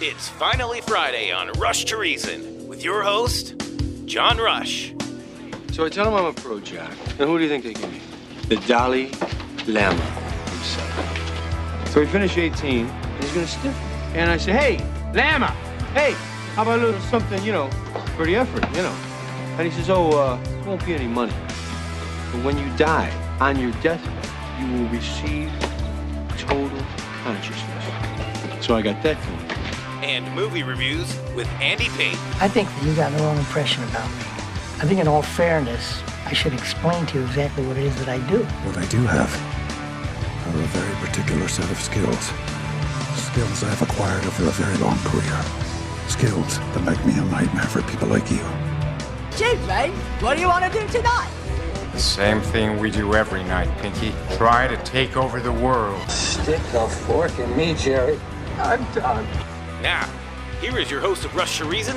It's finally Friday on Rush to Reason with your host, John Rush. So I tell him I'm a pro, Jack. And who do you think they give me? The Dalai Lama himself. So we finish 18, and he's gonna stiff me. And I say, hey, Lama, hey, how about a little something, you know, for the effort, you know? And he says, oh, uh, there won't be any money. But when you die on your deathbed, you will receive total consciousness. So I got that going. And movie reviews with Andy Pate. I think that you got the wrong impression about me. I think, in all fairness, I should explain to you exactly what it is that I do. What I do have are a very particular set of skills. Skills I've acquired over a very long career. Skills that make me a nightmare for people like you. Chief, mate, what do you want to do tonight? The same thing we do every night, Pinky. Try to take over the world. Stick a fork in me, Jerry. I'm done. Now, here is your host of Rush to Reason,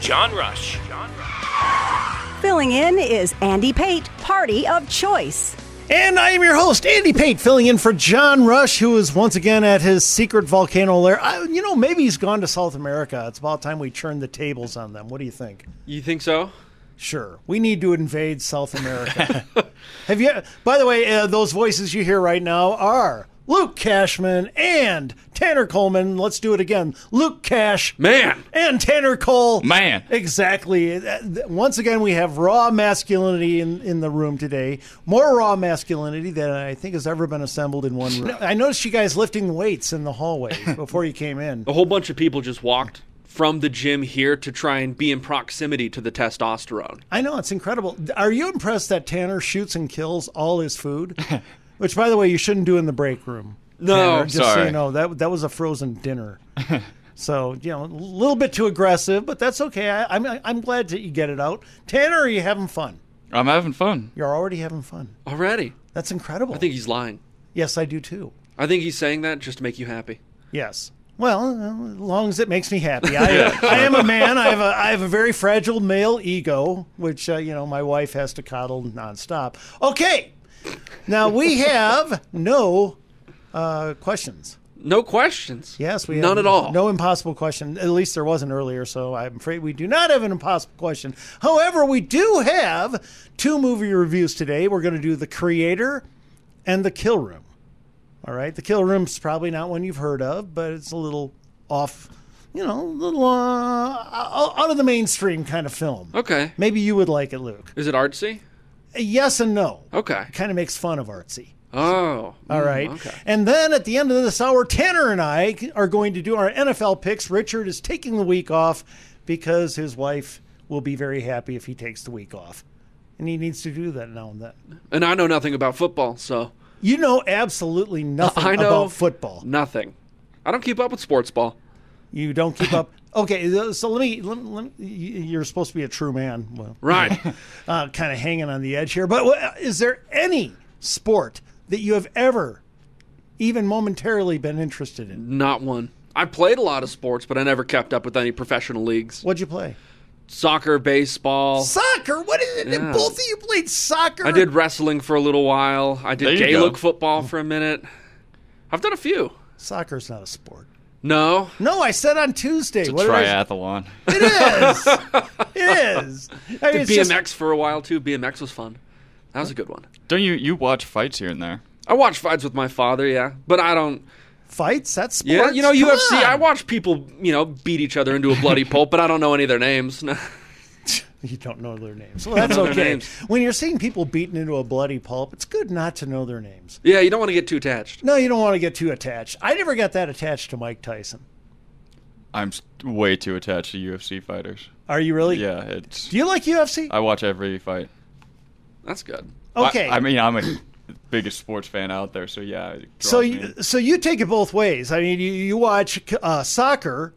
John Rush. John Rush. Filling in is Andy Pate, Party of Choice. And I am your host, Andy Pate, filling in for John Rush, who is once again at his secret volcano lair. I, you know, maybe he's gone to South America. It's about time we turn the tables on them. What do you think? You think so? Sure. We need to invade South America. Have you? By the way, uh, those voices you hear right now are Luke Cashman and Tanner Coleman. Let's do it again. Luke Cash, Man. and Tanner Cole, Man. Exactly. Once again, we have raw masculinity in, in the room today. More raw masculinity than I think has ever been assembled in one room. I noticed you guys lifting weights in the hallway before you came in. A whole bunch of people just walked from the gym here to try and be in proximity to the testosterone. I know it's incredible. Are you impressed that Tanner shoots and kills all his food? Which, by the way, you shouldn't do in the break room. No, Tanner, just so sorry. you know that that was a frozen dinner. so you know, a little bit too aggressive, but that's okay. I, I'm I'm glad that you get it out. Tanner, are you having fun? I'm having fun. You're already having fun. Already. That's incredible. I think he's lying. yes, I do too. I think he's saying that just to make you happy. Yes. Well, uh, as long as it makes me happy. I, I am a man. I have a I have a very fragile male ego, which uh, you know my wife has to coddle nonstop. Okay, now we have no uh, questions. No questions. Yes, we have none at all. No impossible question. At least there wasn't earlier, so I'm afraid we do not have an impossible question. However, we do have two movie reviews today. We're going to do The Creator and The Kill Room. All right, The Kill Room's probably not one you've heard of, but it's a little off, you know, a little uh, out of the mainstream kind of film. Okay. Maybe you would like it, Luke. Is it artsy? Yes and no. Okay. Kind of makes fun of artsy. Oh. All mm, right. Okay. And then at the end of this hour, Tanner and I are going to do our NFL picks. Richard is taking the week off because his wife will be very happy if he takes the week off. And he needs to do that now and then. And I know nothing about football, so You know absolutely nothing I know about football. Nothing. I don't keep up with sports ball. You don't keep up. Okay, so let me, let, let, you're supposed to be a true man. Well, Right. uh, kind of hanging on the edge here. But is there any sport that you have ever, even momentarily, been interested in? Not one. I played a lot of sports, but I never kept up with any professional leagues. What'd you play? Soccer, baseball. Soccer. What is it? Yeah. Both of you played soccer. I did wrestling for a little while. I did Gaelic go. football for a minute. I've done a few. Soccer's not a sport. No. No, I said on Tuesday. It's a what did I- triathlon. It is. it is. I mean, Did it's just- BMX for a while too. BMX was fun. That was a good one. Don't you you watch fights here and there? I watch fights with my father, yeah, but I don't. fights. That's sports. Yeah, you know Come UFC. on. I watch people, you know, beat each other into a bloody pulp, but I don't know any of their names. You don't know their names. Well, that's okay. names. When you're seeing people beaten into a bloody pulp, it's good not to know their names. yeah, you don't want to get too attached. No, you don't want to get too attached. I never got that attached to Mike Tyson. I'm way too attached to UFC fighters. Are you really? Yeah, it's. Do you like UFC? I watch every fight. That's good. Okay. I, I mean, I'm a biggest sports fan out there, so yeah. so draws me you, so you take it both ways. I mean, you, you watch uh, soccer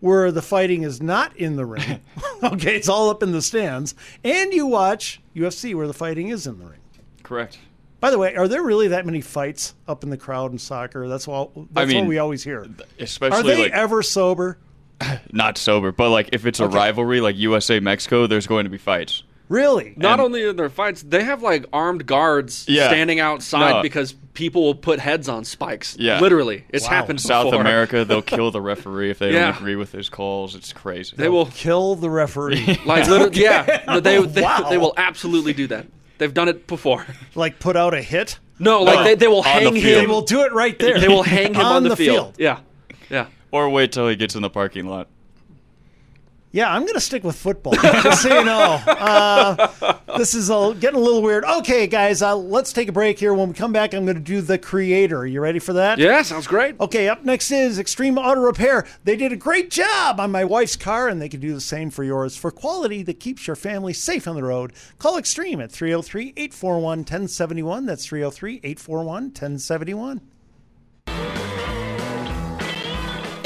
where the fighting is not in the ring. okay, it's all up in the stands, and you watch UFC where the fighting is in the ring. correct. By the way, are there really that many fights up in the crowd in soccer? That's all. That's I mean, what we always hear. Especially Are they like ever sober? not sober, but like if it's a Okay. rivalry like USA Mexico, there's going to be fights. Really? Not And- only are there fights, they have like armed guards Yeah. standing outside No. because people will put heads on spikes. Yeah. Literally. It's Wow. happened South before. America, they'll kill the referee if they Yeah. don't agree with his calls. It's crazy. They will Kill the referee. like literally yeah. They, they, Wow. they will absolutely do that. They've done it before. like put out a hit. No, like No. they, they will On the hang field. They will do it right there. They will hang him on, the, field. field. Yeah. Yeah. Or wait till he gets in the parking lot. Yeah, I'm going to stick with football. Just so you know, uh, this is a, getting a little weird. Okay, guys, uh, let's take a break here. When we come back, I'm going to do the creator. Are you ready for that? Yeah, sounds great. Okay, up next is Extreme Auto Repair. They did a great job on my wife's car, and they can do the same for yours. For quality that keeps your family safe on the road, call Extreme at 303 841 1071. That's 303 841 1071.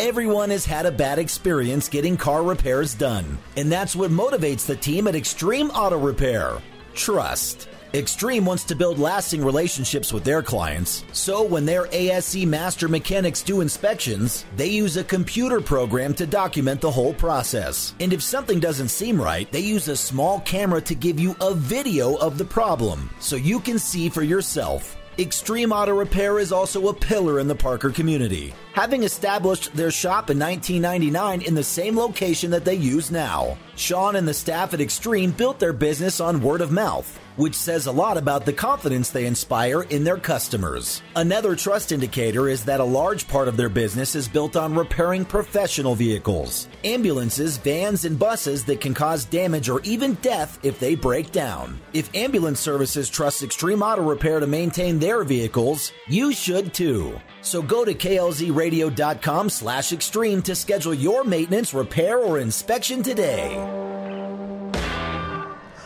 Everyone has had a bad experience getting car repairs done, and that's what motivates the team at Extreme Auto Repair trust. Extreme wants to build lasting relationships with their clients, so when their ASE master mechanics do inspections, they use a computer program to document the whole process. And if something doesn't seem right, they use a small camera to give you a video of the problem so you can see for yourself. Extreme Auto Repair is also a pillar in the Parker community, having established their shop in 1999 in the same location that they use now. Sean and the staff at Extreme built their business on word of mouth, which says a lot about the confidence they inspire in their customers. Another trust indicator is that a large part of their business is built on repairing professional vehicles, ambulances, vans, and buses that can cause damage or even death if they break down. If ambulance services trust Extreme Auto Repair to maintain their vehicles, you should too. So go to klzradio.com slash extreme to schedule your maintenance, repair, or inspection today.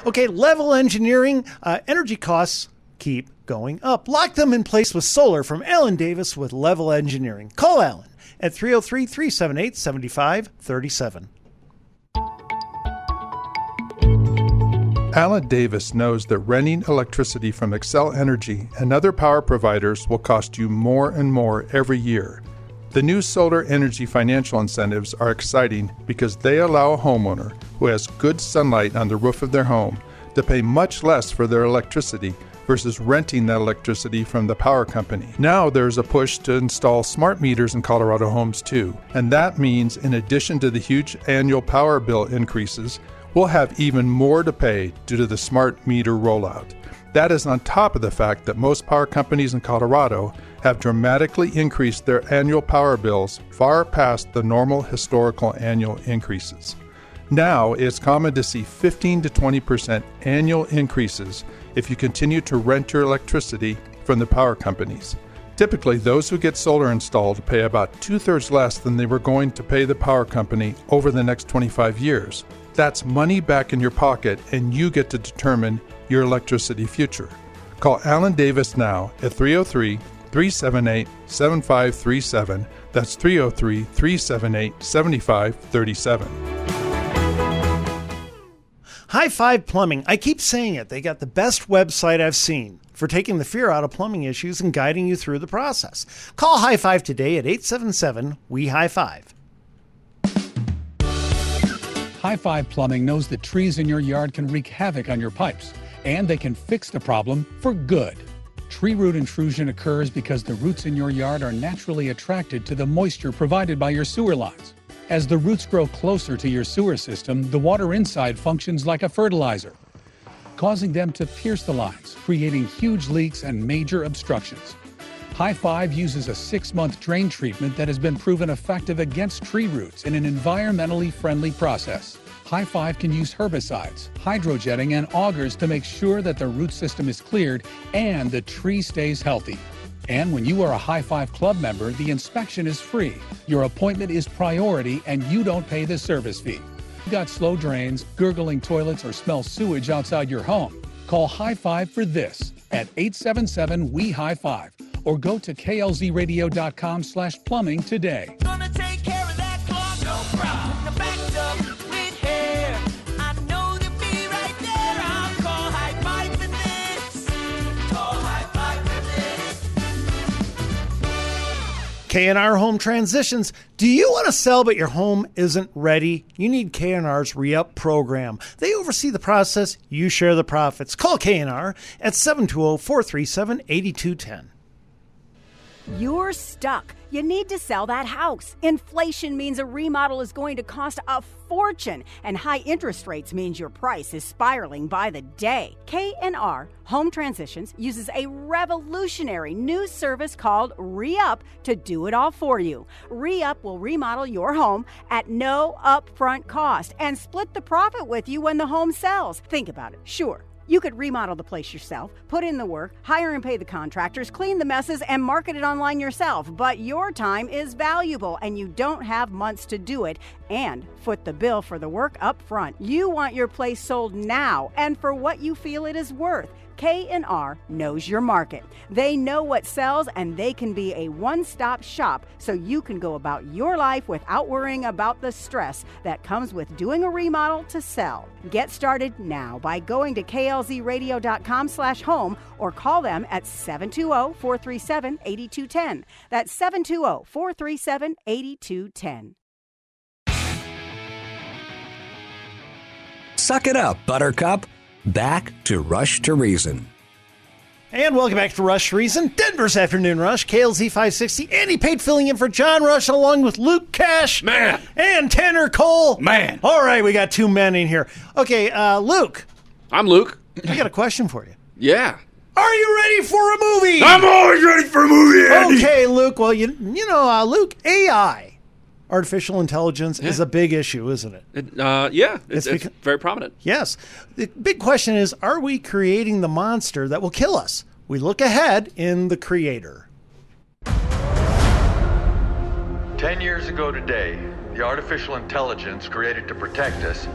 Okay, level engineering, uh, energy costs keep going up. Lock them in place with solar from Alan Davis with Level Engineering. Call Alan at 303 378 7537. Alan Davis knows that renting electricity from Xcel Energy and other power providers will cost you more and more every year. The new solar energy financial incentives are exciting because they allow a homeowner who has good sunlight on the roof of their home to pay much less for their electricity versus renting that electricity from the power company. Now there's a push to install smart meters in Colorado homes too, and that means in addition to the huge annual power bill increases, we'll have even more to pay due to the smart meter rollout. That is on top of the fact that most power companies in Colorado have dramatically increased their annual power bills far past the normal historical annual increases. Now it's common to see 15 to 20% annual increases if you continue to rent your electricity from the power companies. Typically, those who get solar installed pay about two thirds less than they were going to pay the power company over the next 25 years. That's money back in your pocket, and you get to determine your electricity future. Call Alan Davis now at 303 378 7537. That's 303 378 7537. High Five Plumbing. I keep saying it. They got the best website I've seen for taking the fear out of plumbing issues and guiding you through the process. Call High Five today at 877 We High Five. High Five Plumbing knows that trees in your yard can wreak havoc on your pipes, and they can fix the problem for good. Tree root intrusion occurs because the roots in your yard are naturally attracted to the moisture provided by your sewer lines. As the roots grow closer to your sewer system, the water inside functions like a fertilizer, causing them to pierce the lines, creating huge leaks and major obstructions. High Five uses a six month drain treatment that has been proven effective against tree roots in an environmentally friendly process. High Five can use herbicides, hydrojetting, and augers to make sure that the root system is cleared and the tree stays healthy. And when you are a High Five Club member, the inspection is free. Your appointment is priority and you don't pay the service fee. Got slow drains, gurgling toilets, or smell sewage outside your home? Call High Five for this at 877 We High Five or go to klzradio.com slash plumbing today. Gonna take care of that clog, no problem. The up with hair. I know they'll be right there. I'll call High Five for this. Call High Five for this. K&R Home Transitions. Do you want to sell but your home isn't ready? You need K&R's re-up program. They oversee the process, you share the profits. Call K&R at 720-437-8210. You're stuck. You need to sell that house. Inflation means a remodel is going to cost a fortune, and high interest rates means your price is spiraling by the day. K&R Home Transitions uses a revolutionary new service called Re-Up to do it all for you. Re-Up will remodel your home at no upfront cost and split the profit with you when the home sells. Think about it. Sure. You could remodel the place yourself, put in the work, hire and pay the contractors, clean the messes, and market it online yourself. But your time is valuable and you don't have months to do it and foot the bill for the work up front. You want your place sold now and for what you feel it is worth. K&R knows your market. They know what sells and they can be a one-stop shop so you can go about your life without worrying about the stress that comes with doing a remodel to sell. Get started now by going to klzradio.com slash home or call them at 720-437-8210. That's 720-437-8210. Suck it up, Buttercup. Back to Rush to Reason. And welcome back to Rush to Reason, Denver's Afternoon Rush, KLZ 560. Andy Pate filling in for John Rush along with Luke Cash. Man. And Tanner Cole. Man. All right, we got two men in here. Okay, uh, Luke. I'm Luke. I got a question for you. Yeah. Are you ready for a movie? I'm always ready for a movie, Andy. Okay, Luke. Well, you you know, uh, Luke, AI, artificial intelligence, is a big issue, isn't it? It, uh, yeah, it's, It's it's very prominent. Yes. The big question is are we creating the monster that will kill us? We look ahead in The Creator. Ten years ago today, the artificial intelligence created to protect us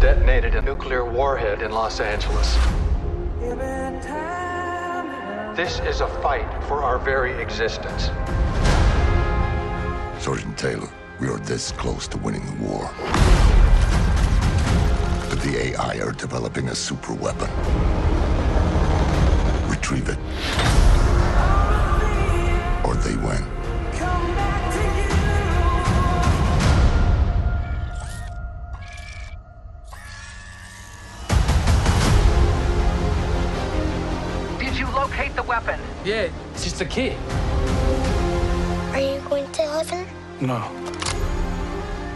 detonated a nuclear warhead in Los Angeles. This is a fight for our very existence. Sergeant Taylor, we are this close to winning the war. But the AI are developing a super weapon. Retrieve it. Or they win. Did you locate the weapon? Yeah, it's just a kid. No.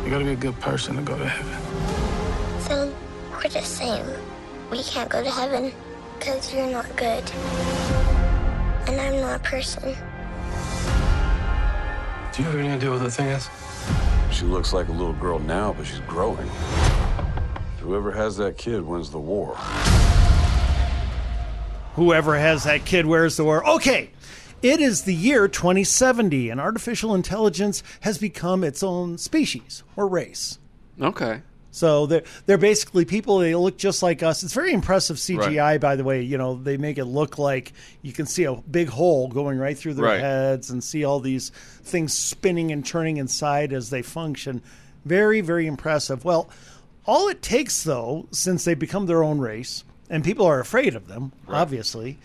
You gotta be a good person to go to heaven. So we're the same. We can't go to heaven because you're not good. And I'm not a person. Do you have any idea what the thing is? She looks like a little girl now, but she's growing. Whoever has that kid wins the war. Whoever has that kid wears the war. Okay. It is the year 2070, and artificial intelligence has become its own species or race. Okay. So they're they're basically people. They look just like us. It's very impressive CGI, by the way. You know, they make it look like you can see a big hole going right through their Right. heads and see all these things spinning and turning inside as they function. Very, very impressive. Well, all it takes though, since they become their own race, and people are afraid of them, obviously.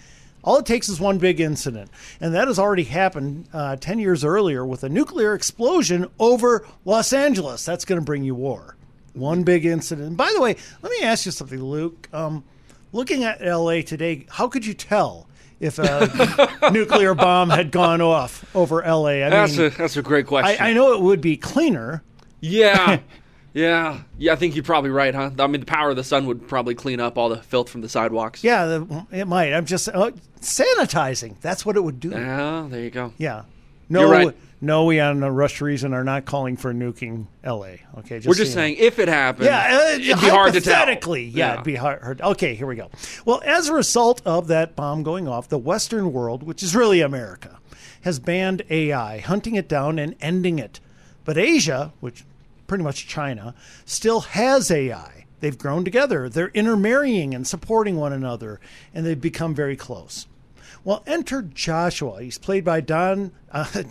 All it takes is one big incident, and that has already happened uh, ten years earlier with a nuclear explosion over Los Angeles. That's going to bring you war. One big incident. And by the way, let me ask you something, Luke. Um, looking at L.A. today, how could you tell if a nuclear bomb had gone off over L.A.? I that's mean, a that's a great question. I, I know it would be cleaner. Yeah. yeah. Yeah, I think you're probably right, huh? I mean, the power of the sun would probably clean up all the filth from the sidewalks. Yeah, the, it might. I'm just uh, sanitizing. That's what it would do. Yeah, there you go. Yeah. No, You're right. no, we on a Rush Reason are not calling for nuking L.A. Okay, We're just you know. saying if it happens, Yeah, uh, it'd be hard to tell. hypothetically, Yeah, it'd be hard, hard. Okay, here we go. Well, as a result of that bomb going off, the Western world, which is really America, has banned AI, hunting it down and ending it. But Asia, which pretty much China, still has AI. They've grown together. They're intermarrying and supporting one another, and they've become very close. Well, enter Joshua. He's played by Don uh,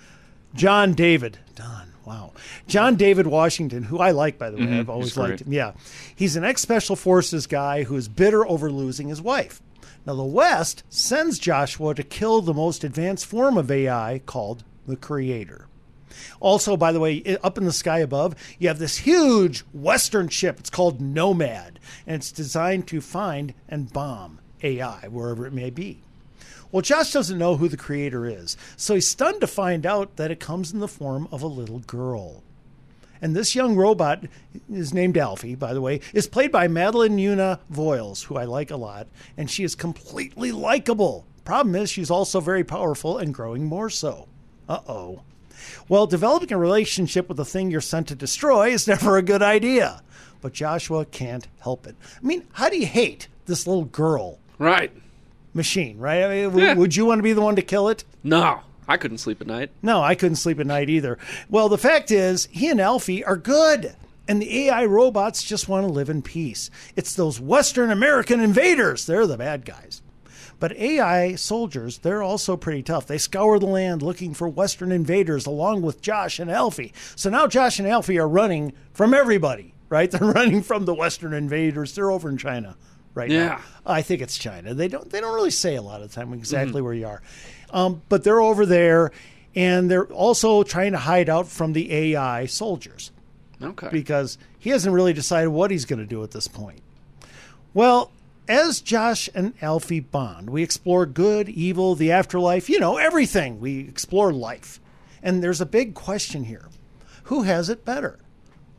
John David. Don, wow. John David Washington, who I like, by the way. Mhm, I've always liked him. Yeah. He's an ex special forces guy who is bitter over losing his wife. Now, the West sends Joshua to kill the most advanced form of AI called the creator. Also, by the way, up in the sky above, you have this huge Western ship. It's called Nomad, and it's designed to find and bomb AI wherever it may be. Well, Josh doesn't know who the creator is, so he's stunned to find out that it comes in the form of a little girl. And this young robot is named Alfie, by the way, is played by Madeline Yuna Voiles, who I like a lot, and she is completely likable. Problem is, she's also very powerful and growing more so. Uh oh. Well, developing a relationship with the thing you're sent to destroy is never a good idea. But Joshua can't help it. I mean, how do you hate this little girl? Right. Machine, right? I mean, w- Yeah. would you want to be the one to kill it? No, I couldn't sleep at night. No, I couldn't sleep at night either. Well, the fact is, he and Alfie are good. And the AI robots just want to live in peace. It's those Western American invaders. They're the bad guys. But AI soldiers, they're also pretty tough. They scour the land looking for Western invaders along with Josh and Alfie. So now Josh and Alfie are running from everybody, right? They're running from the Western invaders. They're over in China right Yeah. now. I think it's China. They don't they don't really say a lot of the time exactly where you are. Um, but they're over there and they're also trying to hide out from the AI soldiers Okay. because he hasn't really decided what he's going to do at this point. Well, as Josh and Alfie bond, we explore good, evil, the afterlife, you know, everything. We explore life. And there's a big question here who has it better?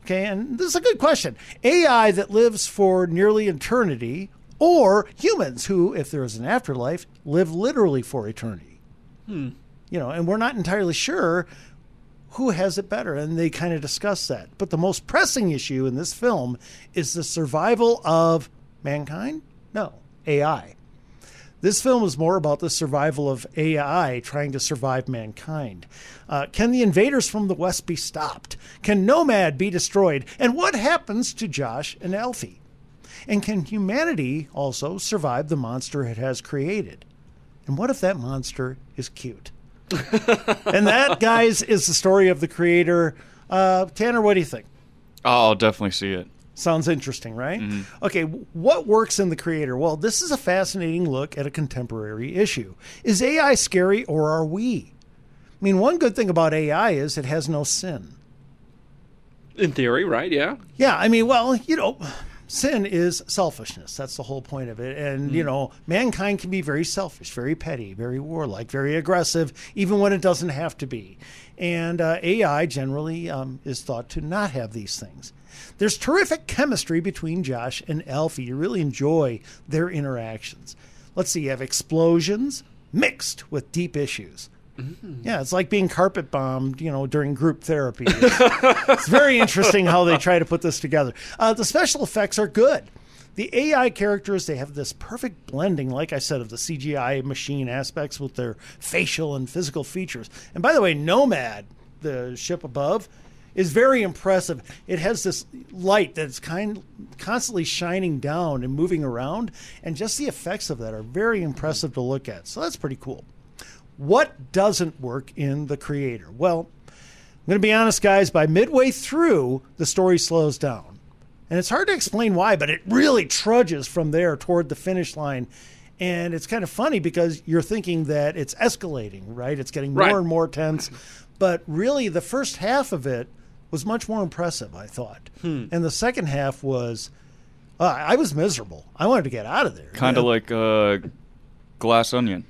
Okay, and this is a good question. AI that lives for nearly eternity, or humans who, if there is an afterlife, live literally for eternity Hmm. you know, and we're not entirely sure who has it better, and they kind of discuss that. But the most pressing issue in this film is the survival of mankind? No, AI. This film is more about the survival of AI trying to survive mankind. Uh, can the invaders from the West be stopped? Can Nomad be destroyed? And what happens to Josh and Alfie? And can humanity also survive the monster it has created? And what if that monster is cute? and that, guys, is the story of the creator. Uh, Tanner, what do you think? Oh, I'll definitely see it. Sounds interesting, right? Okay, what works in the creator? Well, this is a fascinating look at a contemporary issue. Is AI scary or are we? I mean, one good thing about AI is it has no sin. In theory, right? Yeah. Yeah, I mean, well, you know, sin is selfishness. That's the whole point of it. And, you know, mankind can be very selfish, very petty, very warlike, very aggressive, even when it doesn't have to be. And uh, AI generally um, is thought to not have these things. There's terrific chemistry between Josh and Alfie. You really enjoy their interactions. Let's see, you have explosions mixed with deep issues. Yeah, it's like being carpet bombed, you know, during group therapy. It's, it's very interesting how they try to put this together. Uh, the special effects are good. The AI characters, they have this perfect blending, like I said, of the CGI machine aspects with their facial and physical features. And by the way, Nomad, the ship above, is very impressive. It has this light that's kind constantly shining down and moving around, and just the effects of that are very impressive to look at. So that's pretty cool. What doesn't work in the creator? Well, I'm going to be honest, guys. By midway through, the story slows down. And it's hard to explain why, but it really trudges from there toward the finish line. And it's kind of funny because you're thinking that it's escalating, right? It's getting more Right. and more tense. But really, the first half of it was much more impressive, I thought. Hmm. And the second half was, uh, I was miserable. I wanted to get out of there. Kind of like uh, Glass Onion.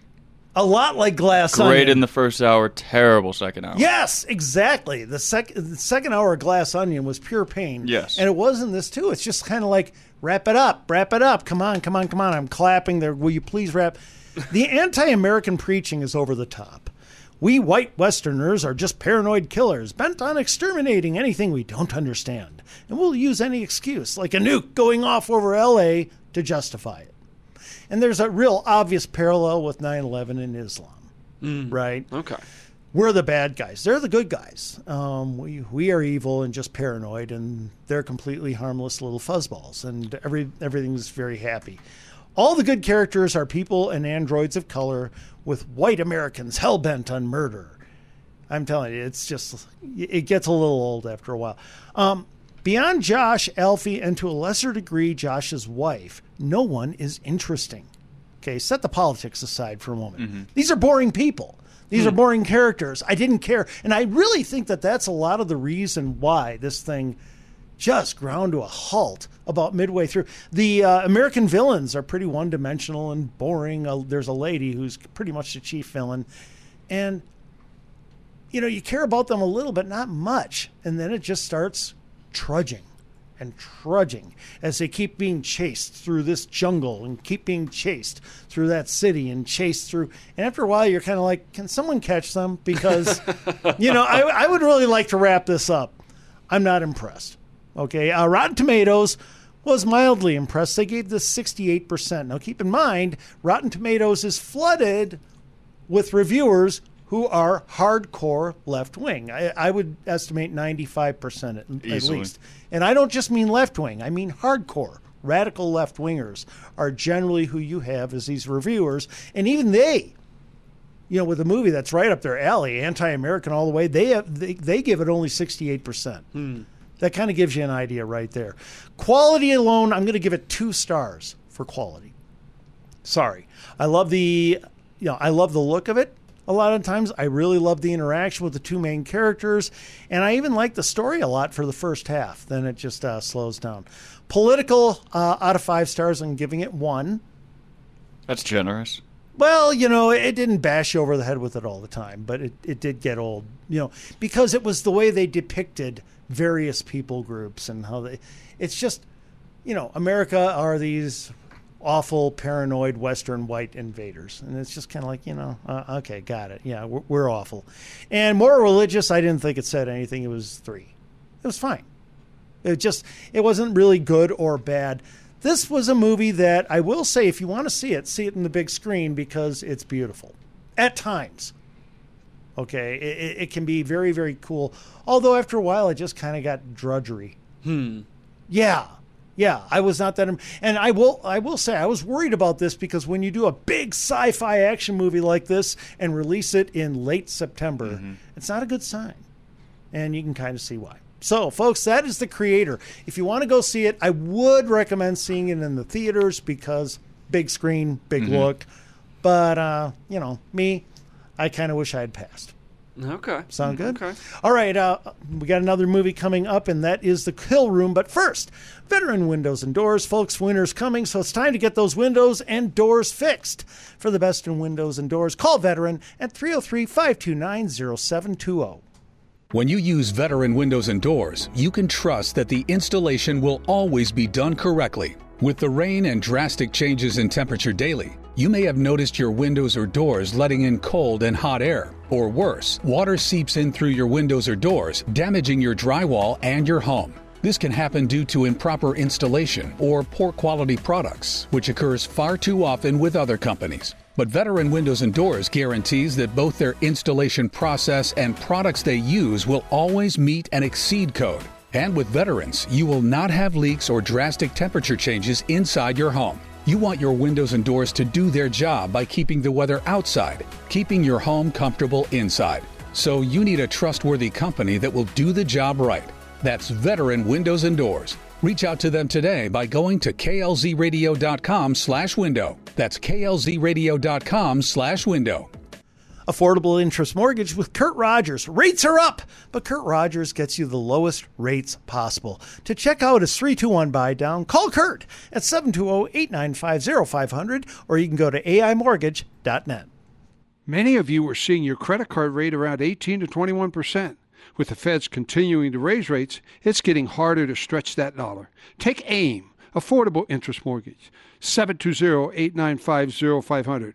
A lot like Glass Onion. Great Onion. in the first hour, terrible second hour. Yes, exactly. The, sec- the second hour of Glass Onion was pure pain. Yes. And it was in this too. It's just kind of like, wrap it up, wrap it up. Come on, come on, come on. I'm clapping there. Will you please wrap? The anti American preaching is over the top. We white Westerners are just paranoid killers bent on exterminating anything we don't understand. And we'll use any excuse, like a nuke going off over LA, to justify it. And there's a real obvious parallel with 9 11 in Islam, right? Okay. We're the bad guys. They're the good guys. Um, we, we are evil and just paranoid, and they're completely harmless little fuzzballs, and every, everything's very happy. All the good characters are people and androids of color with white Americans hell bent on murder. I'm telling you, it's just, it gets a little old after a while. Um, beyond Josh, Alfie, and to a lesser degree, Josh's wife, no one is interesting. Okay, set the politics aside for a moment. These are boring people. These Hmm. are boring characters. I didn't care. And I really think that that's a lot of the reason why this thing just ground to a halt about midway through. The uh, American villains are pretty one dimensional and boring. Uh, there's a lady who's pretty much the chief villain. And, you know, you care about them a little, but not much. And then it just starts trudging and trudging as they keep being chased through this jungle and keep being chased through that city and chased through. And after a while, you're kind of like, can someone catch them? Because, you know, I, I would really like to wrap this up. I'm not impressed. Okay. Uh, Rotten Tomatoes was mildly impressed. They gave this 68%. Now, keep in mind, Rotten Tomatoes is flooded with reviewers who are hardcore left wing. I, I would estimate 95% at, at least. And I don't just mean left wing, I mean hardcore. Radical left wingers are generally who you have as these reviewers. And even they, you know, with a movie that's right up their alley, anti American all the way, they, have, they, they give it only 68%. That kind of gives you an idea right there. Quality alone, I'm going to give it two stars for quality. Sorry. I love the you know, I love the look of it. A lot of times I really love the interaction with the two main characters and I even like the story a lot for the first half. Then it just uh, slows down. Political uh, out of 5 stars I'm giving it 1. That's generous. Well, you know, it didn't bash you over the head with it all the time, but it, it did get old, you know, because it was the way they depicted various people groups and how they. It's just, you know, America are these awful, paranoid Western white invaders. And it's just kind of like, you know, uh, okay, got it. Yeah, we're, we're awful. And more religious, I didn't think it said anything. It was three. It was fine. It just, it wasn't really good or bad. This was a movie that I will say, if you want to see it, see it in the big screen because it's beautiful at times. Okay, it, it- it can be very, very cool. Although after a while, it just kind of got drudgery. Hmm. Yeah, yeah, I was not that, im- and I will, I will say, I was worried about this because when you do a big sci-fi action movie like this and release it in late September, it's not a good sign, and you can kind of see why. So, folks, that is the creator. If you want to go see it, I would recommend seeing it in the theaters because big screen, big Mhm. look. But uh, you know, me, I kind of wish I had passed. Okay. Sound good? Okay. All right, uh, we got another movie coming up, and that is The Kill Room. But first, veteran windows and doors, folks. Winter's coming, so it's time to get those windows and doors fixed. For the best in windows and doors, call Veteran at 303 529 0720. When you use veteran windows and doors, you can trust that the installation will always be done correctly. With the rain and drastic changes in temperature daily, you may have noticed your windows or doors letting in cold and hot air. Or worse, water seeps in through your windows or doors, damaging your drywall and your home. This can happen due to improper installation or poor quality products, which occurs far too often with other companies. But Veteran Windows and Doors guarantees that both their installation process and products they use will always meet and exceed code. And with veterans, you will not have leaks or drastic temperature changes inside your home. You want your windows and doors to do their job by keeping the weather outside, keeping your home comfortable inside. So you need a trustworthy company that will do the job right. That's Veteran Windows and Doors. Reach out to them today by going to klzradio.com slash window. That's klzradio.com slash window. Affordable interest mortgage with Kurt Rogers. Rates are up, but Kurt Rogers gets you the lowest rates possible. To check out his 321 buy down, call Kurt at 720-895-0500 or you can go to aimortgage.net. Many of you are seeing your credit card rate around 18 to 21 percent. With the feds continuing to raise rates, it's getting harder to stretch that dollar. Take AIM, Affordable Interest Mortgage, 720-895-0500.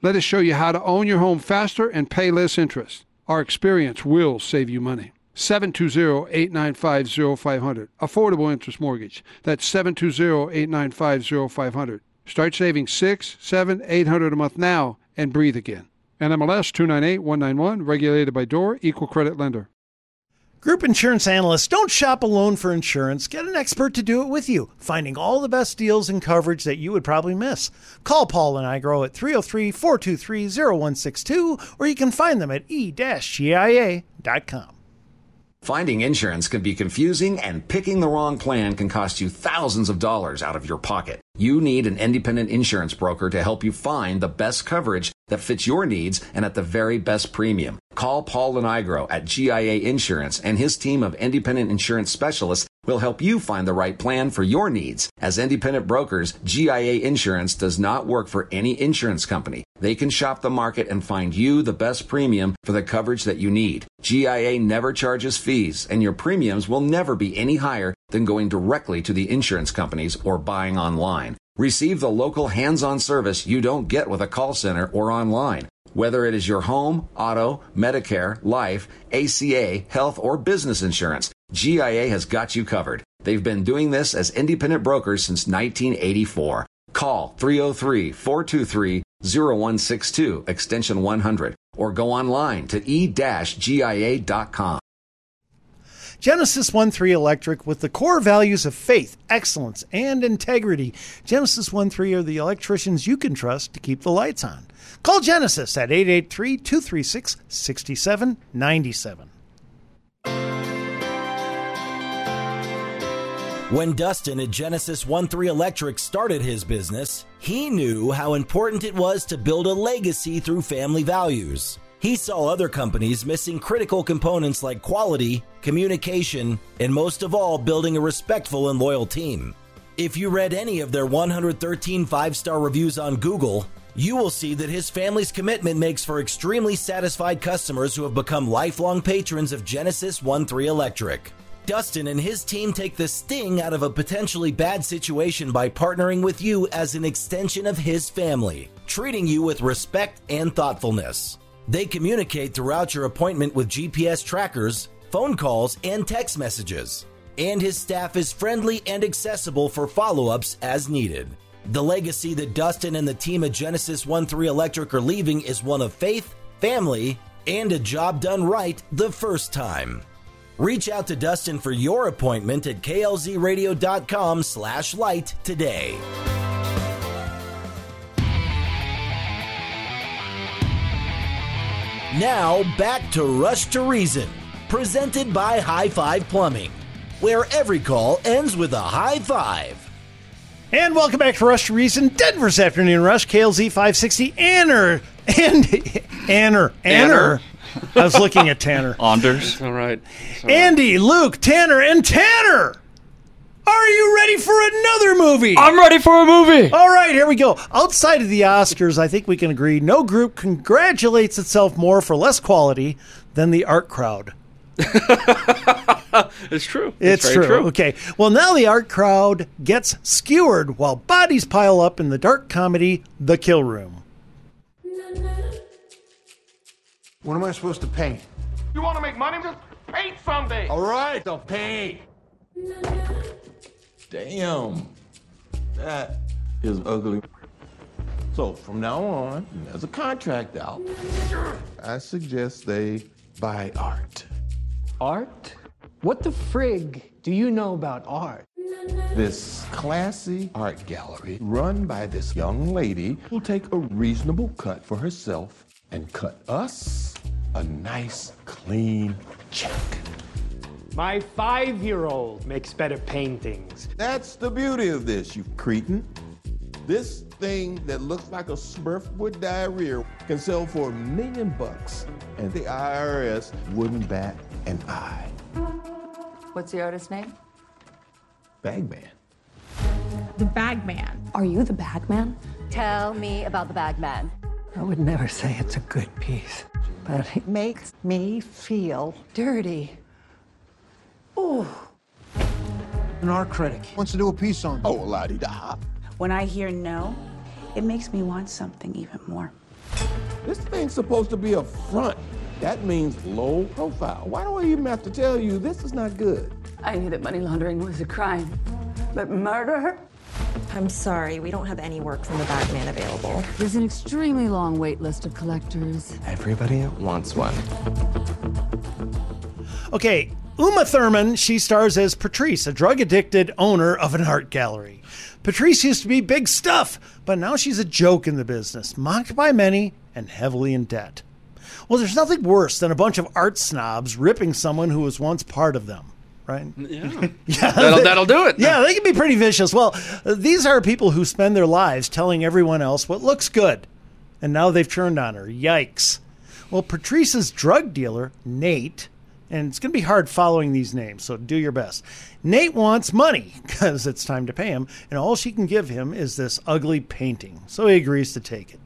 Let us show you how to own your home faster and pay less interest. Our experience will save you money. 720-895-0500. Affordable interest mortgage. That's 720-895-0500. Start saving six, seven, eight hundred a month now and breathe again. NMLS 298191, regulated by DOR, equal credit lender. Group insurance analysts don't shop alone for insurance. Get an expert to do it with you, finding all the best deals and coverage that you would probably miss. Call Paul Lenigro at 303 423 0162, or you can find them at e-gia.com. Finding insurance can be confusing, and picking the wrong plan can cost you thousands of dollars out of your pocket. You need an independent insurance broker to help you find the best coverage that fits your needs and at the very best premium. Call Paul Lenigro at GIA Insurance, and his team of independent insurance specialists will help you find the right plan for your needs. As independent brokers, GIA Insurance does not work for any insurance company. They can shop the market and find you the best premium for the coverage that you need. GIA never charges fees, and your premiums will never be any higher than going directly to the insurance companies or buying online. Receive the local hands-on service you don't get with a call center or online. Whether it is your home, auto, Medicare, life, ACA, health, or business insurance, GIA has got you covered. They've been doing this as independent brokers since 1984. Call 303 423 0162 extension 100 or go online to e-gia.com. Genesis 1 3 Electric with the core values of faith, excellence, and integrity. Genesis 1 3 are the electricians you can trust to keep the lights on. Call Genesis at 883 236 6797. When Dustin at Genesis 1-3 Electric started his business, he knew how important it was to build a legacy through family values. He saw other companies missing critical components like quality, communication, and most of all, building a respectful and loyal team. If you read any of their 113 five star reviews on Google, you will see that his family's commitment makes for extremely satisfied customers who have become lifelong patrons of Genesis 1 3 Electric. Dustin and his team take the sting out of a potentially bad situation by partnering with you as an extension of his family, treating you with respect and thoughtfulness. They communicate throughout your appointment with GPS trackers, phone calls, and text messages. And his staff is friendly and accessible for follow ups as needed. The legacy that Dustin and the team at Genesis 1 3 Electric are leaving is one of faith, family, and a job done right the first time. Reach out to Dustin for your appointment at klzradio.com slash light today. Now back to Rush to Reason, presented by High Five Plumbing, where every call ends with a high five. And welcome back to Rush to Reason, Denver's Afternoon Rush, KLZ 560, Anner, and Anner, Anner. I was looking at Tanner. Anders. All right. Andy, Luke, Tanner, and Tanner. Are you ready for another movie? I'm ready for a movie. All right, here we go. Outside of the Oscars, I think we can agree no group congratulates itself more for less quality than the art crowd. It's true. It's very true. Okay. Well, now the art crowd gets skewered while bodies pile up in the dark comedy The Kill Room. What am I supposed to paint? You want to make money? Just paint someday. All right, I'll paint. Damn. That is ugly. So from now on, there's a contract out. I suggest they buy art. Art? What the frig do you know about art? This classy art gallery run by this young lady will take a reasonable cut for herself and cut us a nice, clean check. My five year old makes better paintings. That's the beauty of this, you cretin. This thing that looks like a Smurf with diarrhea can sell for a million bucks, and the IRS wouldn't bat an eye. What's the artist's name? Bagman. The Bagman. Are you the Bagman? Tell me about the bag man. I would never say it's a good piece, but it makes me feel dirty. Ooh. An art critic wants to do a piece on. Oh, la di da. When I hear no, it makes me want something even more. This thing's supposed to be a front. That means low profile. Why do I even have to tell you this is not good? I knew that money laundering was a crime, but murder? I'm sorry, we don't have any work from the Bagman available. There's an extremely long wait list of collectors. Everybody wants one. Okay, Uma Thurman, she stars as Patrice, a drug addicted owner of an art gallery. Patrice used to be big stuff, but now she's a joke in the business, mocked by many and heavily in debt. Well, there's nothing worse than a bunch of art snobs ripping someone who was once part of them, right? Yeah. Yeah, That'll- that'll do it. Yeah, they can be pretty vicious. Well, uh, these are people who spend their lives telling everyone else what looks good, and now they've turned on her. Yikes. Well, Patrice's drug dealer, Nate, and it's going to be hard following these names, so do your best. Nate wants money because it's time to pay him, and all she can give him is this ugly painting, so he agrees to take it.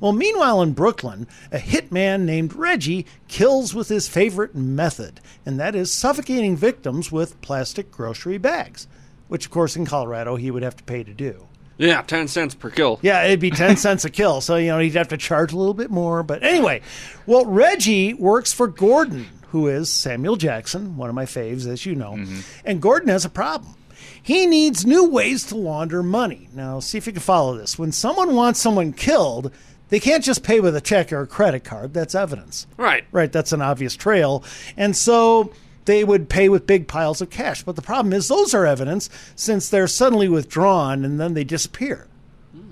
Well, meanwhile, in Brooklyn, a hitman named Reggie kills with his favorite method, and that is suffocating victims with plastic grocery bags, which, of course, in Colorado, he would have to pay to do. Yeah, 10 cents per kill. Yeah, it'd be 10 cents a kill. So, you know, he'd have to charge a little bit more. But anyway, well, Reggie works for Gordon, who is Samuel Jackson, one of my faves, as you know. Mm-hmm. And Gordon has a problem. He needs new ways to launder money. Now, see if you can follow this. When someone wants someone killed, they can't just pay with a check or a credit card. That's evidence. Right. Right. That's an obvious trail. And so they would pay with big piles of cash. But the problem is, those are evidence since they're suddenly withdrawn and then they disappear.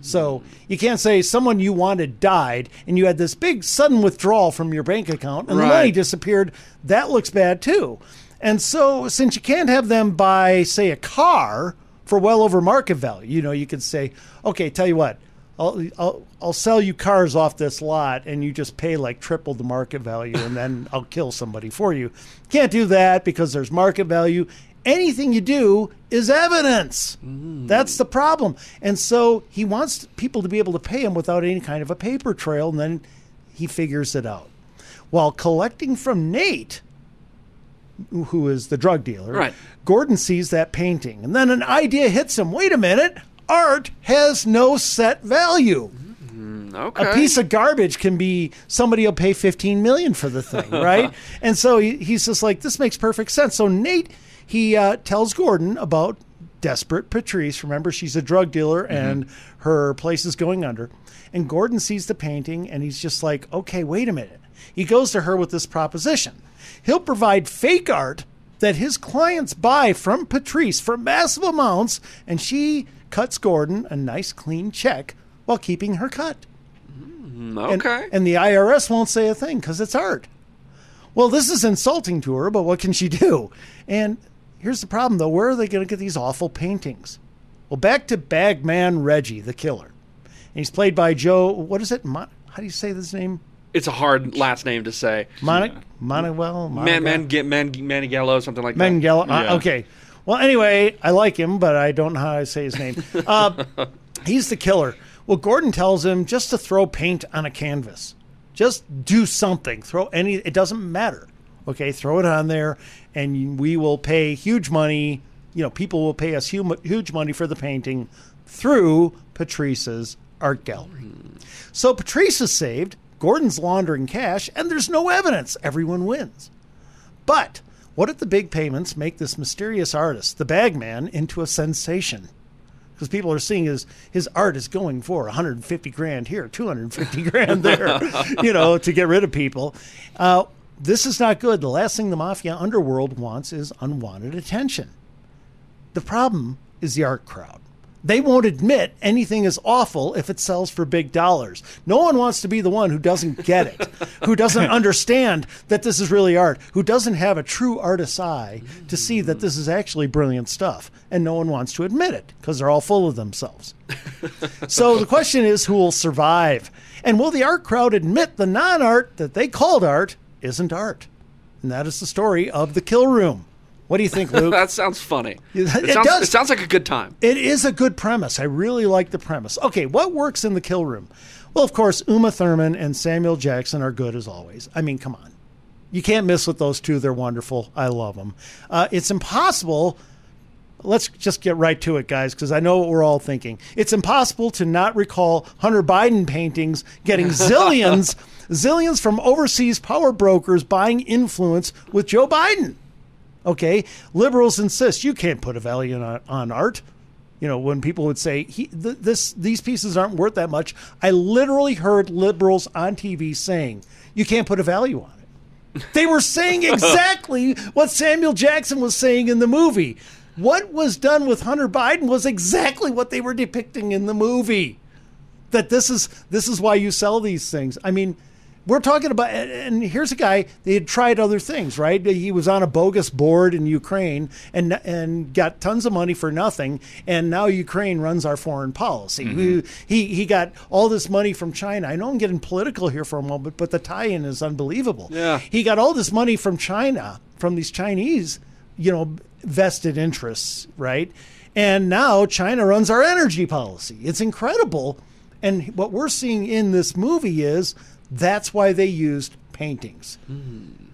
So you can't say someone you wanted died and you had this big sudden withdrawal from your bank account and the money disappeared. That looks bad too. And so since you can't have them buy, say, a car for well over market value, you know, you could say, okay, tell you what, I'll, I'll, I'll sell you cars off this lot and you just pay like triple the market value and then I'll kill somebody for you. Can't do that because there's market value. Anything you do is evidence. Mm. That's the problem. And so he wants people to be able to pay him without any kind of a paper trail and then he figures it out. While collecting from Nate, who is the drug dealer, Right. Gordon sees that painting and then an idea hits him. Wait a minute. Art has no set value. Okay. A piece of garbage can be somebody will pay 15 million for the thing, right? and so he, he's just like, this makes perfect sense. So Nate, he uh, tells Gordon about desperate Patrice. Remember, she's a drug dealer and her place is going under. And Gordon sees the painting and he's just like, okay, wait a minute. He goes to her with this proposition. He'll provide fake art that his clients buy from Patrice for massive amounts, and she cuts Gordon a nice clean check while keeping her cut. And- okay. And, the IRS won't say a thing because it's art. Well, this is insulting to her, but what can she do? And here's the problem, though. Where are they going to get these awful paintings? Well, back to Bagman Reggie, the killer. And he's played by Joe, what is it? Mon- how do you say this name? It's a hard last name to say. Monic? Monuel? Man, man, get man, Manigello, something like that. Mengele. Uh, okay. Well, anyway, I like him, but I don't know how to say his name. Uh, he's the killer. Well, Gordon tells him just to throw paint on a canvas. Just do something. Throw any. It doesn't matter. Okay, throw it on there, and we will pay huge money. You know, people will pay us huge, huge money for the painting through Patrice's art gallery. So Patrice is saved. Gordon's laundering cash, and there's no evidence. Everyone wins. But what if the big payments make this mysterious artist, the bagman, into a sensation? Because people are seeing his his art is going for 150 grand here, 250 grand there, you know, to get rid of people. Uh, this is not good. The last thing the mafia underworld wants is unwanted attention. The problem is the art crowd. They won't admit anything is awful if it sells for big dollars. No one wants to be the one who doesn't get it, who doesn't understand that this is really art, who doesn't have a true artist's eye to see that this is actually brilliant stuff. And no one wants to admit it because they're all full of themselves. so the question is who will survive? And will the art crowd admit the non art that they called art isn't art? And that is the story of The Kill Room. What do you think, Luke? that sounds funny. It It, sounds, does. it sounds like a good time. It is a good premise. I really like the premise. Okay, what works in the kill room? Well, of course, Uma Thurman and Samuel Jackson are good as always. I mean, come on. You can't miss with those two. They're wonderful. I love them. Uh, it's impossible. Let's just get right to it, guys, because I know what we're all thinking. It's impossible to not recall Hunter Biden paintings getting zillions, zillions from overseas power brokers buying influence with Joe Biden. Okay, liberals insist you can't put a value on, on art. You know, when people would say he, th- this these pieces aren't worth that much, I literally heard liberals on TV saying you can't put a value on it. They were saying exactly what Samuel Jackson was saying in the movie. What was done with Hunter Biden was exactly what they were depicting in the movie. That this is this is why you sell these things. I mean, we're talking about and here's a guy they had tried other things right? He was on a bogus board in ukraine and and got tons of money for nothing and now ukraine runs our foreign policy. Mhm. he he got all this money from china. I know i'm getting political here for a moment but the tie-in is unbelievable. Yeah. he got all this money from china from these chinese you know vested interests right? And now china runs our energy policy. It's incredible. And what we're seeing in this movie is that's why they used paintings.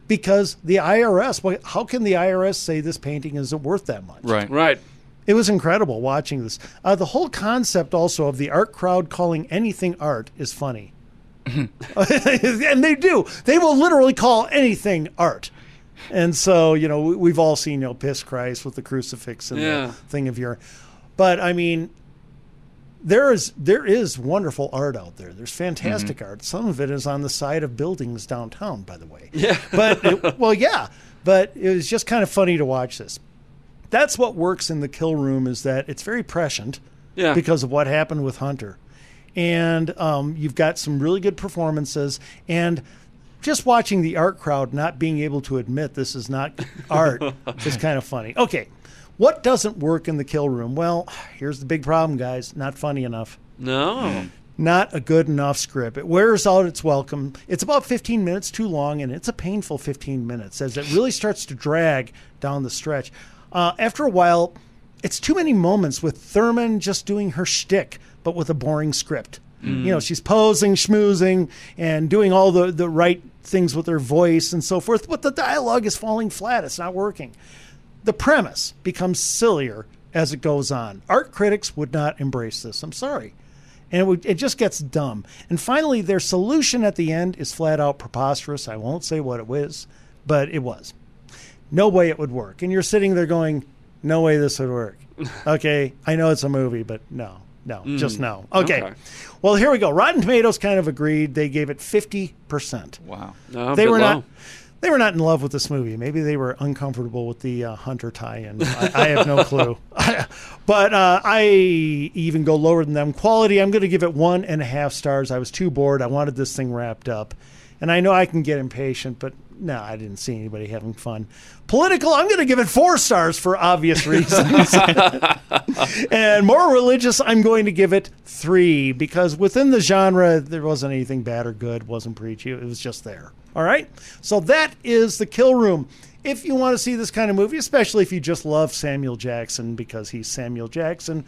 Because the IRS, well, how can the IRS say this painting isn't worth that much? Right. Right. It was incredible watching this. Uh, the whole concept also of the art crowd calling anything art is funny. and they do. They will literally call anything art. And so, you know, we- we've all seen, you know, Piss Christ with the crucifix and Yeah. the thing of your. But I mean, there is there is wonderful art out there. There's fantastic art. Some of it is on the side of buildings downtown, by the way. Yeah. But it, well, yeah. But it was just kind of funny to watch this. That's what works in the kill room is that it's very prescient. Yeah. Because of what happened with Hunter, and um, you've got some really good performances and. Just watching the art crowd not being able to admit this is not art is kind of funny. Okay, what doesn't work in the kill room? Well, here's the big problem, guys. Not funny enough. No. Not a good enough script. It wears out its welcome. It's about 15 minutes too long, and it's a painful 15 minutes as it really starts to drag down the stretch. Uh, after a while, it's too many moments with Thurman just doing her shtick, but with a boring script. Mm. You know, she's posing, schmoozing, and doing all the, the right things with her voice and so forth, but the dialogue is falling flat. It's not working the premise becomes sillier as it goes on. Art critics would not embrace this. I'm sorry. And it, would, it just gets dumb. And finally, their solution at the end is flat out preposterous. I won't say what it was, but it was. No way it would work. And you're sitting there going, no way this would work. Okay, I know it's a movie, but no, no, Mm. just no. Okay. Okay. Well, here we go. Rotten Tomatoes kind of agreed. They gave it 50%. Wow. No, they were low. not they were not in love with this movie. Maybe they were uncomfortable with the uh, Hunter tie-in. I, I have no clue. but uh, I even go lower than them. Quality, I'm going to give it one and a half stars. I was too bored. I wanted this thing wrapped up, and I know I can get impatient, but no, I didn't see anybody having fun. Political, I'm going to give it four stars for obvious reasons. and more religious, I'm going to give it three because within the genre, there wasn't anything bad or good, wasn't preachy. It was just there. All right. So that is the kill room. If you want to see this kind of movie, especially if you just love Samuel Jackson because he's Samuel Jackson,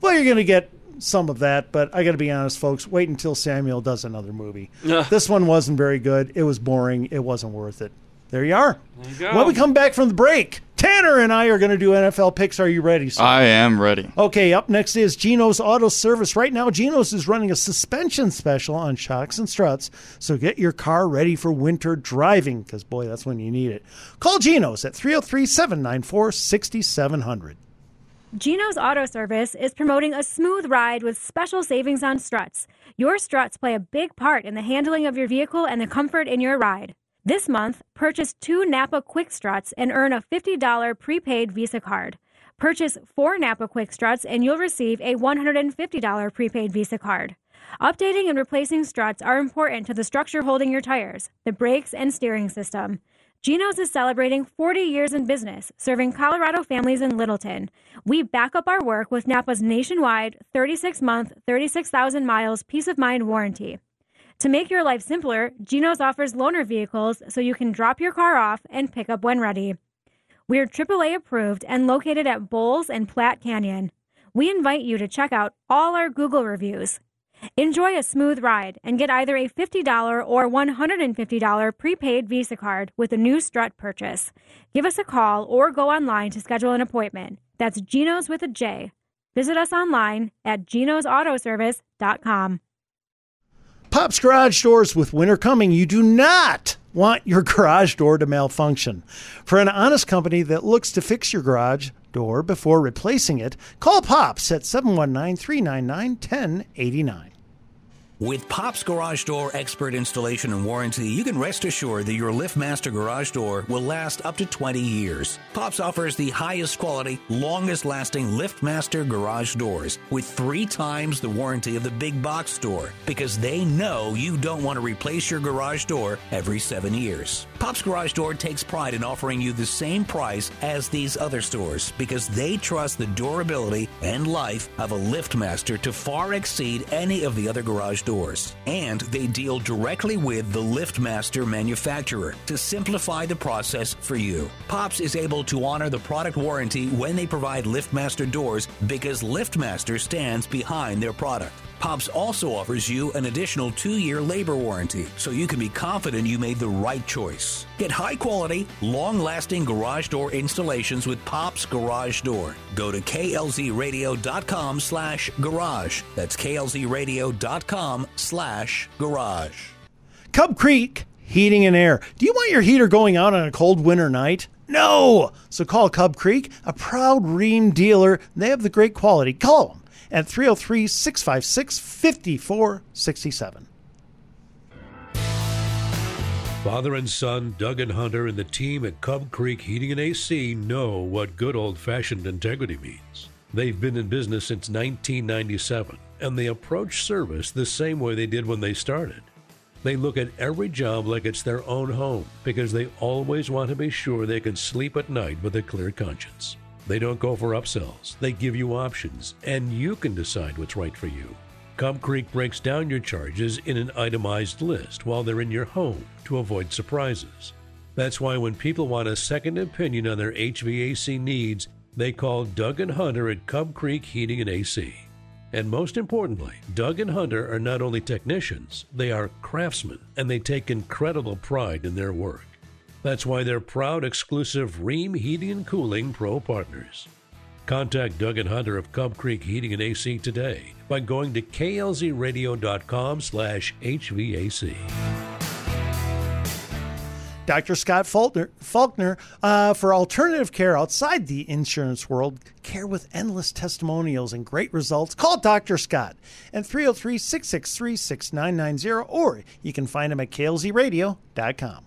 well, you're going to get some of that. But I got to be honest, folks, wait until Samuel does another movie. This one wasn't very good. It was boring. It wasn't worth it. There you are. There you go. When we come back from the break, Tanner and I are going to do NFL picks. Are you ready? Sir? I am ready. Okay, up next is Geno's Auto Service. Right now, Geno's is running a suspension special on shocks and struts, so get your car ready for winter driving, because boy, that's when you need it. Call Geno's at 303 794 6700. Geno's Auto Service is promoting a smooth ride with special savings on struts. Your struts play a big part in the handling of your vehicle and the comfort in your ride. This month, purchase two Napa Quick Struts and earn a $50 prepaid Visa card. Purchase four Napa Quick Struts and you'll receive a $150 prepaid Visa card. Updating and replacing struts are important to the structure holding your tires, the brakes, and steering system. Geno's is celebrating 40 years in business, serving Colorado families in Littleton. We back up our work with Napa's nationwide 36 month, 36,000 miles peace of mind warranty. To make your life simpler, Geno's offers loaner vehicles so you can drop your car off and pick up when ready. We're AAA approved and located at Bowles and Platte Canyon. We invite you to check out all our Google reviews. Enjoy a smooth ride and get either a $50 or $150 prepaid Visa card with a new strut purchase. Give us a call or go online to schedule an appointment. That's Geno's with a J. Visit us online at genosautoservice.com. Pop's Garage Doors with winter coming. You do not want your garage door to malfunction. For an honest company that looks to fix your garage, door before replacing it, call Pops at 719 399 1089. With Pop's Garage Door expert installation and warranty, you can rest assured that your LiftMaster garage door will last up to 20 years. Pop's offers the highest quality, longest lasting LiftMaster garage doors with three times the warranty of the big box store because they know you don't want to replace your garage door every seven years. Pop's Garage Door takes pride in offering you the same price as these other stores because they trust the durability and life of a LiftMaster to far exceed any of the other garage doors. And they deal directly with the LiftMaster manufacturer to simplify the process for you. Pops is able to honor the product warranty when they provide LiftMaster doors because LiftMaster stands behind their product. Pops also offers you an additional two year labor warranty, so you can be confident you made the right choice. Get high quality, long lasting garage door installations with Pops Garage Door. Go to klzradio.com slash garage. That's klzradio.com slash garage. Cub Creek Heating and Air. Do you want your heater going out on a cold winter night? No! So call Cub Creek, a proud Rheem dealer. They have the great quality. Call them at 303 656 5467. Father and son, Doug and Hunter, and the team at Cub Creek Heating and AC know what good old fashioned integrity means. They've been in business since 1997, and they approach service the same way they did when they started. They look at every job like it's their own home because they always want to be sure they can sleep at night with a clear conscience. They don't go for upsells, they give you options, and you can decide what's right for you. Cub Creek breaks down your charges in an itemized list while they're in your home to avoid surprises. That's why when people want a second opinion on their HVAC needs, they call Doug and Hunter at Cub Creek Heating and AC. And most importantly, Doug and Hunter are not only technicians, they are craftsmen, and they take incredible pride in their work. That's why they're proud exclusive Rheem Heating and Cooling Pro partners. Contact Doug and Hunter of Cub Creek Heating and AC today by going to klzradio.com slash HVAC. Dr. Scott Faulkner, Faulkner uh, for alternative care outside the insurance world, care with endless testimonials and great results. Call Dr. Scott at 303 663 6990 or you can find him at klzradio.com.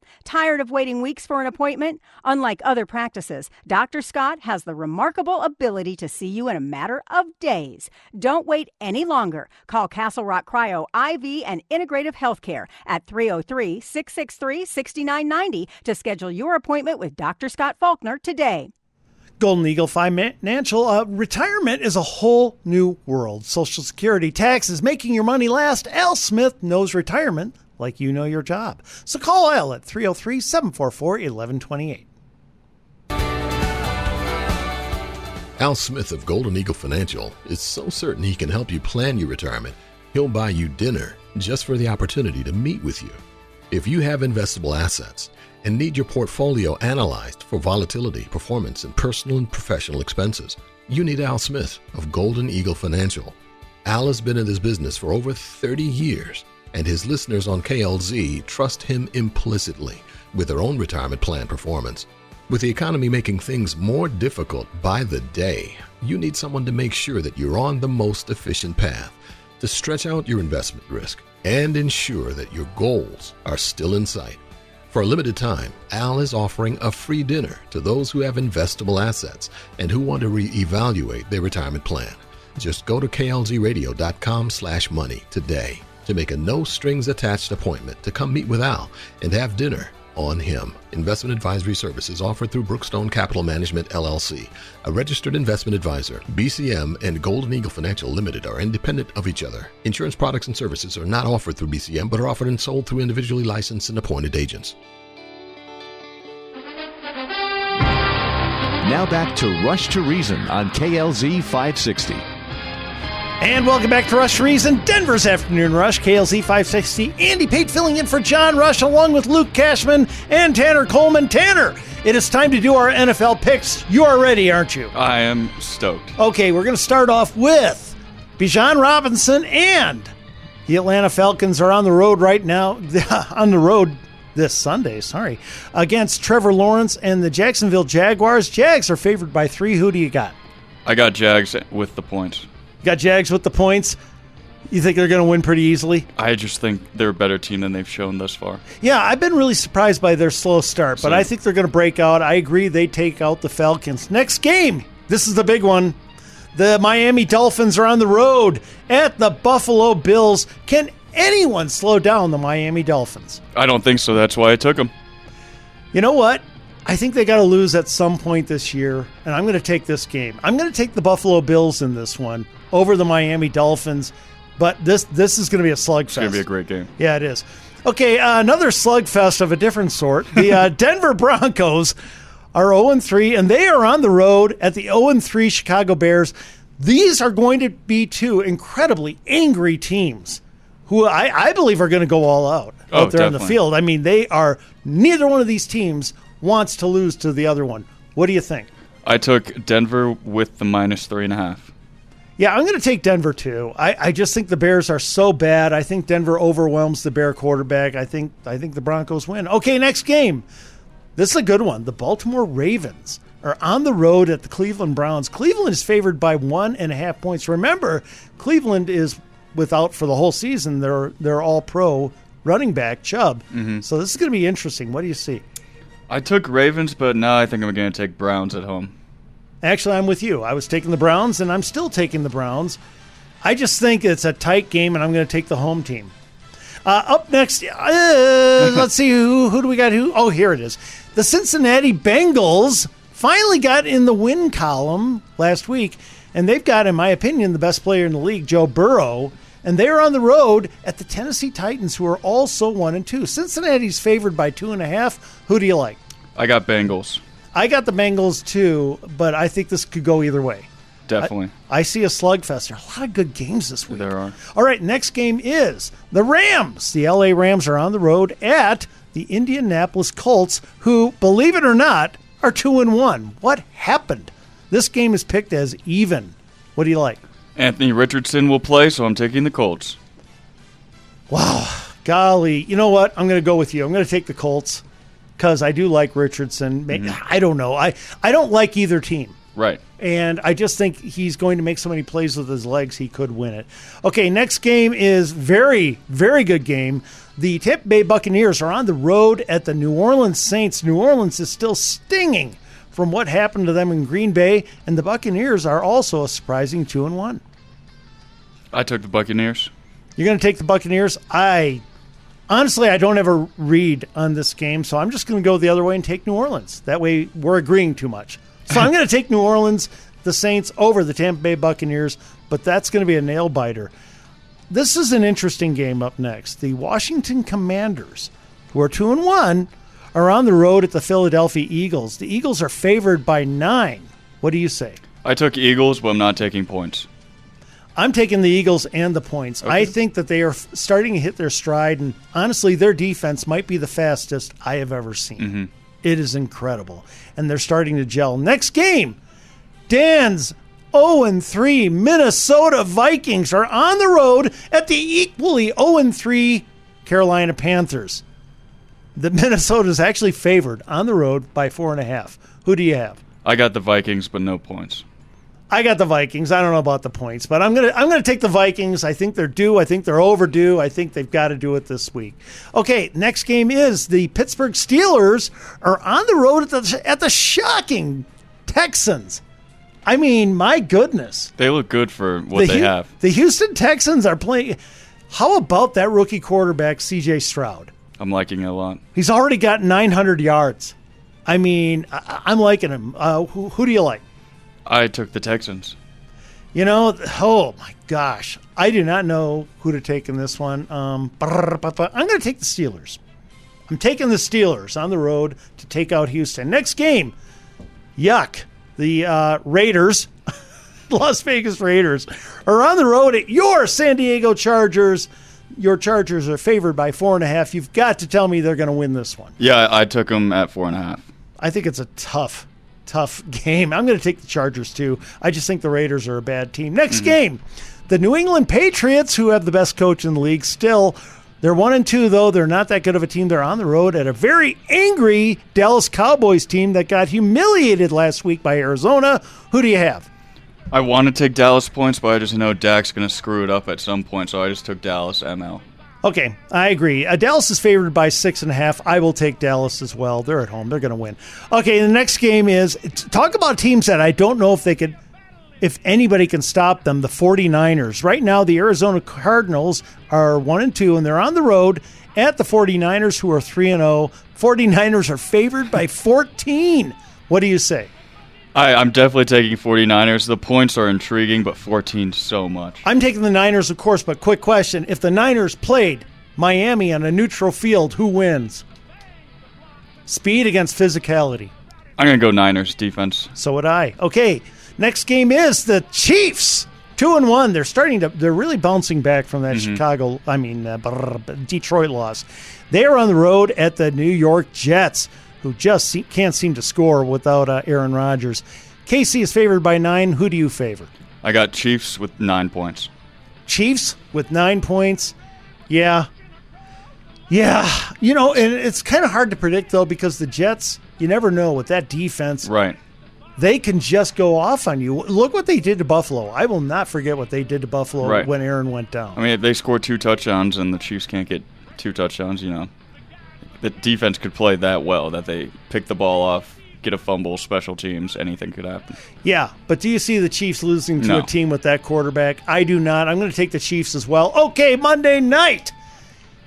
Tired of waiting weeks for an appointment? Unlike other practices, Dr. Scott has the remarkable ability to see you in a matter of days. Don't wait any longer. Call Castle Rock Cryo IV and Integrative Healthcare at 303 663 6990 to schedule your appointment with Dr. Scott Faulkner today. Golden Eagle Financial, uh, retirement is a whole new world. Social Security, taxes, making your money last. Al Smith knows retirement like you know your job. So call Al at 303 744 1128. Al Smith of Golden Eagle Financial is so certain he can help you plan your retirement, he'll buy you dinner just for the opportunity to meet with you. If you have investable assets and need your portfolio analyzed for volatility, performance, and personal and professional expenses, you need Al Smith of Golden Eagle Financial. Al has been in this business for over 30 years, and his listeners on KLZ trust him implicitly with their own retirement plan performance. With the economy making things more difficult by the day, you need someone to make sure that you're on the most efficient path to stretch out your investment risk and ensure that your goals are still in sight. For a limited time, Al is offering a free dinner to those who have investable assets and who want to reevaluate their retirement plan. Just go to klzradio.com slash money today to make a no strings attached appointment to come meet with Al and have dinner on him. Investment advisory services offered through Brookstone Capital Management LLC, a registered investment advisor. BCM and Golden Eagle Financial Limited are independent of each other. Insurance products and services are not offered through BCM but are offered and sold through individually licensed and appointed agents. Now back to Rush to Reason on KLZ 560. And welcome back to Rush Reason, Denver's Afternoon Rush, KLZ 560. Andy Pate filling in for John Rush along with Luke Cashman and Tanner Coleman. Tanner, it is time to do our NFL picks. You are ready, aren't you? I am stoked. Okay, we're going to start off with Bijan Robinson and the Atlanta Falcons are on the road right now. on the road this Sunday, sorry, against Trevor Lawrence and the Jacksonville Jaguars. Jags are favored by three. Who do you got? I got Jags with the points. Got Jags with the points. You think they're going to win pretty easily? I just think they're a better team than they've shown thus far. Yeah, I've been really surprised by their slow start, but Same. I think they're going to break out. I agree they take out the Falcons. Next game. This is the big one. The Miami Dolphins are on the road at the Buffalo Bills. Can anyone slow down the Miami Dolphins? I don't think so. That's why I took them. You know what? I think they got to lose at some point this year, and I'm going to take this game. I'm going to take the Buffalo Bills in this one over the Miami Dolphins, but this this is going to be a slugfest. It's going to be a great game. Yeah, it is. Okay, uh, another slugfest of a different sort. The uh, Denver Broncos are 0 3, and they are on the road at the 0 3 Chicago Bears. These are going to be two incredibly angry teams who I, I believe are going to go all out Oh, out there on the field. I mean, they are, neither one of these teams wants to lose to the other one. What do you think? I took Denver with the minus three and a half. Yeah, I'm going to take Denver too. I, I just think the Bears are so bad. I think Denver overwhelms the Bear quarterback. I think I think the Broncos win. Okay, next game. This is a good one. The Baltimore Ravens are on the road at the Cleveland Browns. Cleveland is favored by one and a half points. Remember, Cleveland is without for the whole season. They're they're all pro running back Chubb. Mhm. So this is going to be interesting. What do you see? I took Ravens, but now I think I'm going to take Browns at home. Actually, I'm with you. I was taking the Browns, and I'm still taking the Browns. I just think it's a tight game, and I'm going to take the home team. Uh, up next, uh, let's see who who do we got? Who? Oh, here it is. The Cincinnati Bengals finally got in the win column last week, and they've got, in my opinion, the best player in the league, Joe Burrow. And they are on the road at the Tennessee Titans, who are also one and two. Cincinnati's favored by two and a half. Who do you like? I got Bengals. I got the Bengals too, but I think this could go either way. Definitely. I see a slugfest. There are a lot of good games this week. There are. All right, next game is the Rams. The LA Rams are on the road at the Indianapolis Colts, who, believe it or not, are two and one. What happened? This game is picked as even. What do you like? Anthony Richardson will play, so I'm taking the Colts. Wow, golly. You know what? I'm going to go with you. I'm going to take the Colts because I do like Richardson. May- mm-hmm. I don't know. I, I don't like either team. Right. And I just think he's going to make so many plays with his legs, he could win it. Okay, next game is very, very good game. The Tampa Bay Buccaneers are on the road at the New Orleans Saints. New Orleans is still stinging from what happened to them in Green Bay, and the Buccaneers are also a surprising two and one. I took the Buccaneers. You're going to take the Buccaneers. I honestly, I don't ever read on this game, so I'm just going to go the other way and take New Orleans. That way, we're agreeing too much. So I'm going to take New Orleans, the Saints, over the Tampa Bay Buccaneers, but that's going to be a nail biter. This is an interesting game up next. The Washington Commanders, who are two and one, are on the road at the Philadelphia Eagles. The Eagles are favored by nine. What do you say? I took Eagles, but I'm not taking points. I'm taking the Eagles and the points. I think that they are f- starting to hit their stride, and honestly, their defense might be the fastest I have ever seen. Mm-hmm. It is incredible, and they're starting to gel. Next game, Dan's 0 3 Minnesota Vikings are on the road at the equally 0 3 Carolina Panthers. The Minnesota is actually favored on the road by four and a half. Who do you have? I got the Vikings, but no points. I got the Vikings. I don't know about the points, but I'm gonna I'm gonna take the Vikings. I think they're due. I think they're overdue. I think they've got to do it this week. Okay, next game is the Pittsburgh Steelers are on the road at the at the shocking Texans. I mean, my goodness, They look good for what they Hu- have. The Houston Texans are playing. How about that rookie quarterback C.J. Stroud? I'm liking it a lot. He's already got 900 yards. I mean, I, I'm liking him. Uh, who, who do you like? I took the Texans. You know, oh my gosh, I do not know who to take in this one. Um, I'm going to take the Steelers. I'm taking the Steelers on the road to take out Houston. Next game, yuck. The uh, Raiders, Las Vegas Raiders, are on the road at your San Diego Chargers. Your Chargers are favored by four and a half. You've got to tell me they're going to win this one. Yeah, I, I took them at four and a half. I think it's a tough, tough game. I'm going to take the Chargers too. I just think the Raiders are a bad team. Next mm-hmm. game, the New England Patriots, who have the best coach in the league, still. They're one and two, though. They're not that good of a team. They're on the road at a very angry Dallas Cowboys team that got humiliated last week by Arizona. Who do you have? I want to take Dallas points, but I just know Dak's going to screw it up at some point, so I just took Dallas ML. Okay, I agree. Uh, Dallas is favored by six and a half. I will take Dallas as well. They're at home. They're going to win. Okay, the next game is talk about teams that I don't know if they could, if anybody can stop them. The 49ers. Right now, the Arizona Cardinals are one and two, and they're on the road at the 49ers, who are three and zero. 49ers are favored by 14. What do you say? I, I'm definitely taking 49ers. The points are intriguing, but 14 so much. I'm taking the Niners, of course, but quick question. If the Niners played Miami on a neutral field, who wins? Speed against physicality. I'm going to go Niners defense. So would I. Okay, next game is the Chiefs. Two and one. They're starting to. They're really bouncing back from that Mhm. Chicago. I mean, uh, Detroit loss. They are on the road at the New York Jets, who just can't seem to score without uh, Aaron Rodgers. KC is favored by nine. Who do you favor? I got Chiefs with nine points. Chiefs with nine points. Yeah. Yeah. You know, and it's kind of hard to predict, though, because the Jets, you never know with that defense. Right. They can just go off on you. Look what they did to Buffalo. I will not forget what they did to Buffalo Right. when Aaron went down. I mean, if they score two touchdowns and the Chiefs can't get two touchdowns, you know, the defense could play that well that they pick the ball off, get a fumble, special teams, anything could happen. Yeah, but do you see the Chiefs losing to No. a team with that quarterback? I do not. I'm going to take the Chiefs as well. Okay, Monday night.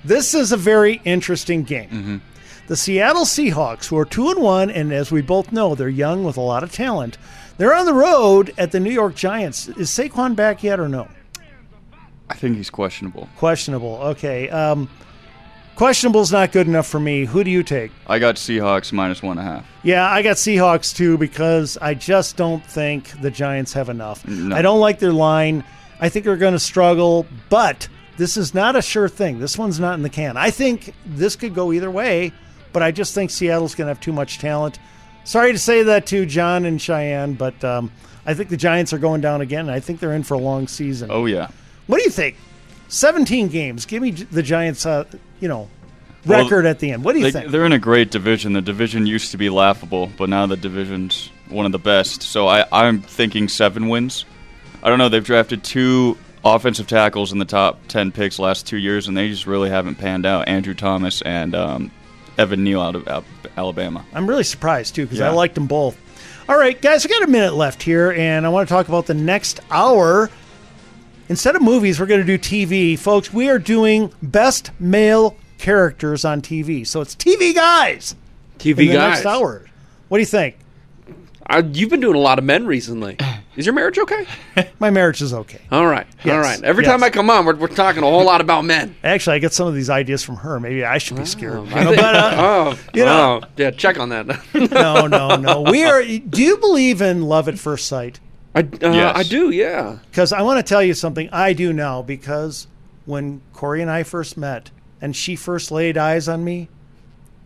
This is a very interesting game. Mm-hmm. The Seattle Seahawks, who are two and one, and as we both know, they're young with a lot of talent. They're on the road at the New York Giants. Is Saquon back yet or no? I think he's questionable. Questionable. Okay. Um, questionable's not good enough for me. Who do you take? I got Seahawks minus one and a half. Yeah, I got Seahawks too because I just don't think the Giants have enough. No. I don't like their line. I think they're going to struggle, but this is not a sure thing. This one's not in the can. I think this could go either way, but I just think Seattle's going to have too much talent. Sorry to say that to John and Cheyenne, but um, I think the Giants are going down again. And I think they're in for a long season. Oh yeah. What do you think? 17 games. Give me the Giants, uh, you know, Well, record at the end. What do you they, think? They're in a great division. The division used to be laughable, but now the division's one of the best. So I, I'm thinking seven wins. I don't know. They've drafted two offensive tackles in the top ten picks last two years, and they just really haven't panned out. Andrew Thomas and um, Evan Neal out of Alabama. I'm really surprised too because I liked them both. All right, guys, we got a minute left here, and I want to talk about the next hour. Instead of movies, we're going to do TV, folks. We are doing best male characters on TV, so it's TV guys. TV in the guys. next hour. What do you think? I, you've been doing a lot of men recently. Is your marriage okay? My marriage is okay. All right. All Yes, right. Every yes. time I come on, we're, we're talking a whole lot about men. Actually, I get some of these ideas from her. Maybe I should be scared. You I know, but, uh, oh, you know, oh, yeah. Check on that. no, no, no. We are. Do you believe in love at first sight? I, uh, I do. Yeah. Because I want to tell you something. I do now because when Corey and I first met, and she first laid eyes on me,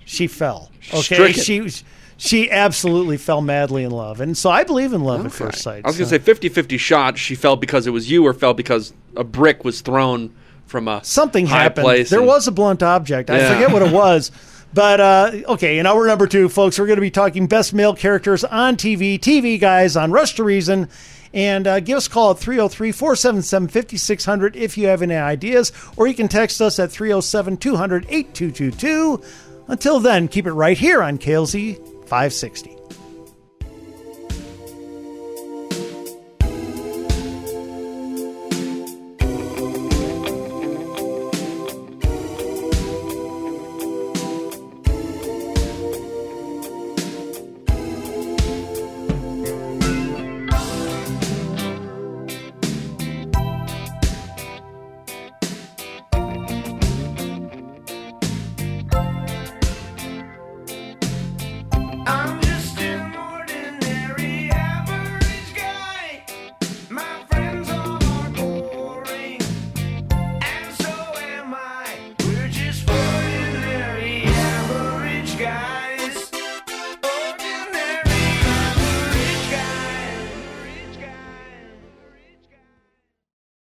she fell. Okay, Stricken. she she absolutely fell madly in love, and so I believe in love at first sight. I was going to say 50 50 shot. She fell because it was you, or fell because a brick was thrown from a something high happened. place. There and- was a blunt object. I Yeah. forget what it was. But uh, okay, in hour number two, folks, we're going to be talking best male characters on TV, TV guys on Rush to Reason. And uh, give us a call at 303 477 5600 if you have any ideas, or you can text us at 307 200 8222. Until then, keep it right here on KLZ 560.